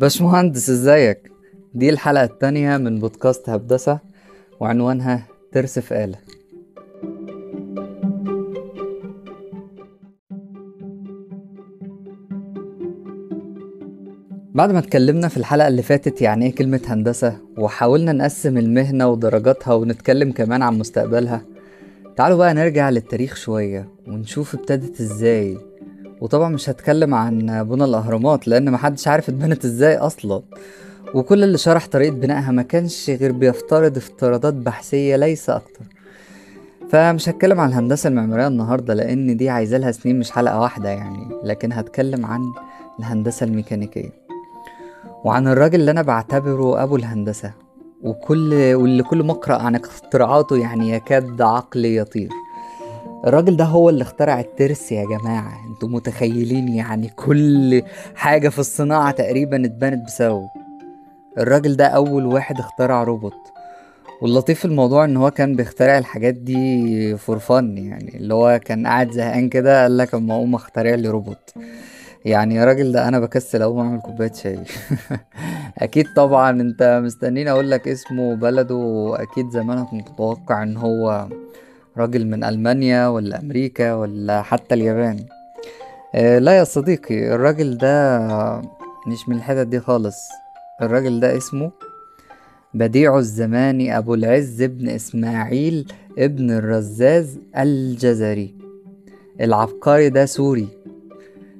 باشمهندس ازيك؟ دي الحلقة التانية من بودكاست هبدسة وعنوانها ترس في آلة. بعد ما اتكلمنا في الحلقة اللي فاتت يعني إيه كلمة هندسة وحاولنا نقسم المهنة ودرجاتها ونتكلم كمان عن مستقبلها تعالوا بقى نرجع للتاريخ شوية ونشوف ابتدت إزاي. وطبعا مش هتكلم عن بنى الأهرامات لأن محدش عارف اتبنت إزاي أصلا. وكل اللي شرح طريقة بنائها ما كانش غير بيفترض افتراضات بحثية ليس أكتر. فمش هتكلم عن الهندسة المعمارية النهاردة لأن دي عايزة لها سنين مش حلقة واحدة يعني لكن هتكلم عن الهندسة الميكانيكية. وعن الراجل اللي أنا بعتبره أبو الهندسة وكل واللي كل ما أقرأ عن اختراعاته يعني يكاد عقلي يطير. الراجل ده هو اللي اخترع الترس يا جماعة. أنتوا متخيلين يعني كل حاجة في الصناعة تقريبا اتبنت بسببه. الراجل ده أول واحد اخترع روبوت. واللطيف في الموضوع إن هو كان بيخترع الحاجات دي for fun يعني اللي هو كان قاعد زهقان كده قال لك أما أقوم أخترع لي روبوت. يعني يا راجل ده أنا بكسل أقوم أعمل كوباية شاي. أكيد طبعا أنت مستنيني أقول لك اسمه وبلده وأكيد زمانك متوقع إن هو راجل من ألمانيا ولا أمريكا ولا حتى اليابان. آه لا يا صديقي الراجل ده مش من الحتت دي خالص. الراجل ده اسمه بديع الزمان أبو العز ابن إسماعيل ابن الرزاز الجزري. العبقري ده سوري.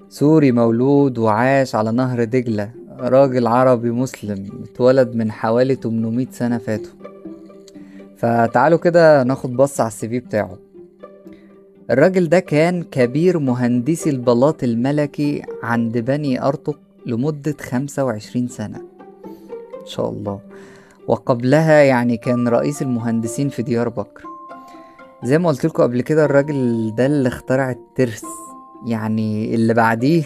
سوري مولود وعاش على نهر دجلة. راجل عربي مسلم اتولد من حوالي 800 سنة فاتوا. فتعالوا كده ناخد بص على السي في بتاعه. الراجل ده كان كبير مهندسي البلاط الملكي عند بني أرطق لمدة خمسة وعشرين سنة. إن شاء الله. وقبلها يعني كان رئيس المهندسين في ديار بكر. زي ما قلت لكم قبل كده الراجل ده اللي اخترع الترس. يعني اللي بعديه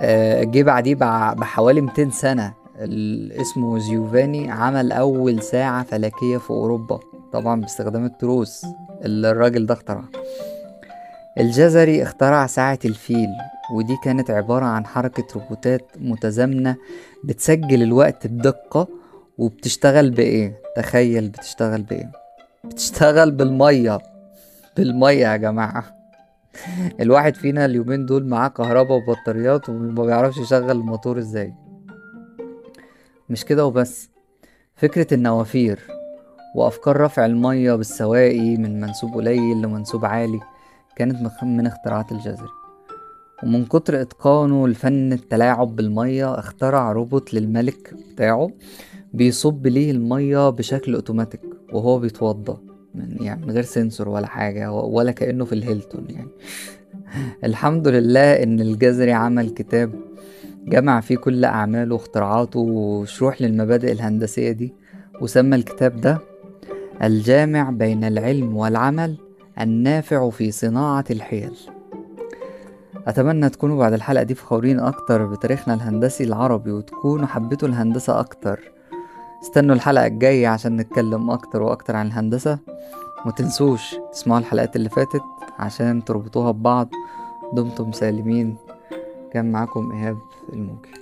آه، جه بعديه بع- بحوالي 200 سنة. اسمه جيوفاني عمل أول ساعة فلكية في أوروبا. طبعا باستخدام التروس اللي الراجل ده اخترعها. الجزري اخترع ساعة الفيل ودي كانت عبارة عن حركة روبوتات متزامنة بتسجل الوقت بدقة وبتشتغل بإيه؟ تخيل بتشتغل بإيه؟ بتشتغل بالمية. بالمية يا جماعة. الواحد فينا اليومين دول معاه كهرباء وبطاريات وما بيعرفش يشغل الموتور إزاي. مش كده وبس. فكرة النوافير. وأفكار رفع المية بالسواقي من منسوب قليل لمنسوب عالي كانت من اختراعات الجزري ومن كتر إتقانه لفن التلاعب بالمية اخترع روبوت للملك بتاعه بيصب ليه المية بشكل أوتوماتيك وهو بيتوضى. من يعني من غير sensor ولا حاجة ولا كأنه في الهيلتون يعني. الحمد لله إن الجزري عمل كتاب جمع فيه كل أعماله واختراعاته وشروح للمبادئ الهندسية دي وسمى الكتاب ده الجامع بين العلم والعمل النافع في صناعة الحيل. أتمنى تكونوا بعد الحلقة دي فخورين أكتر بتاريخنا الهندسي العربي وتكونوا حبيتوا الهندسة أكتر. استنوا الحلقة الجاية عشان نتكلم أكتر وأكتر عن الهندسة. متنسوش تسمعوا الحلقات اللي فاتت عشان تربطوها ببعض. دمتم سالمين. كان معاكم إيهاب الموجي.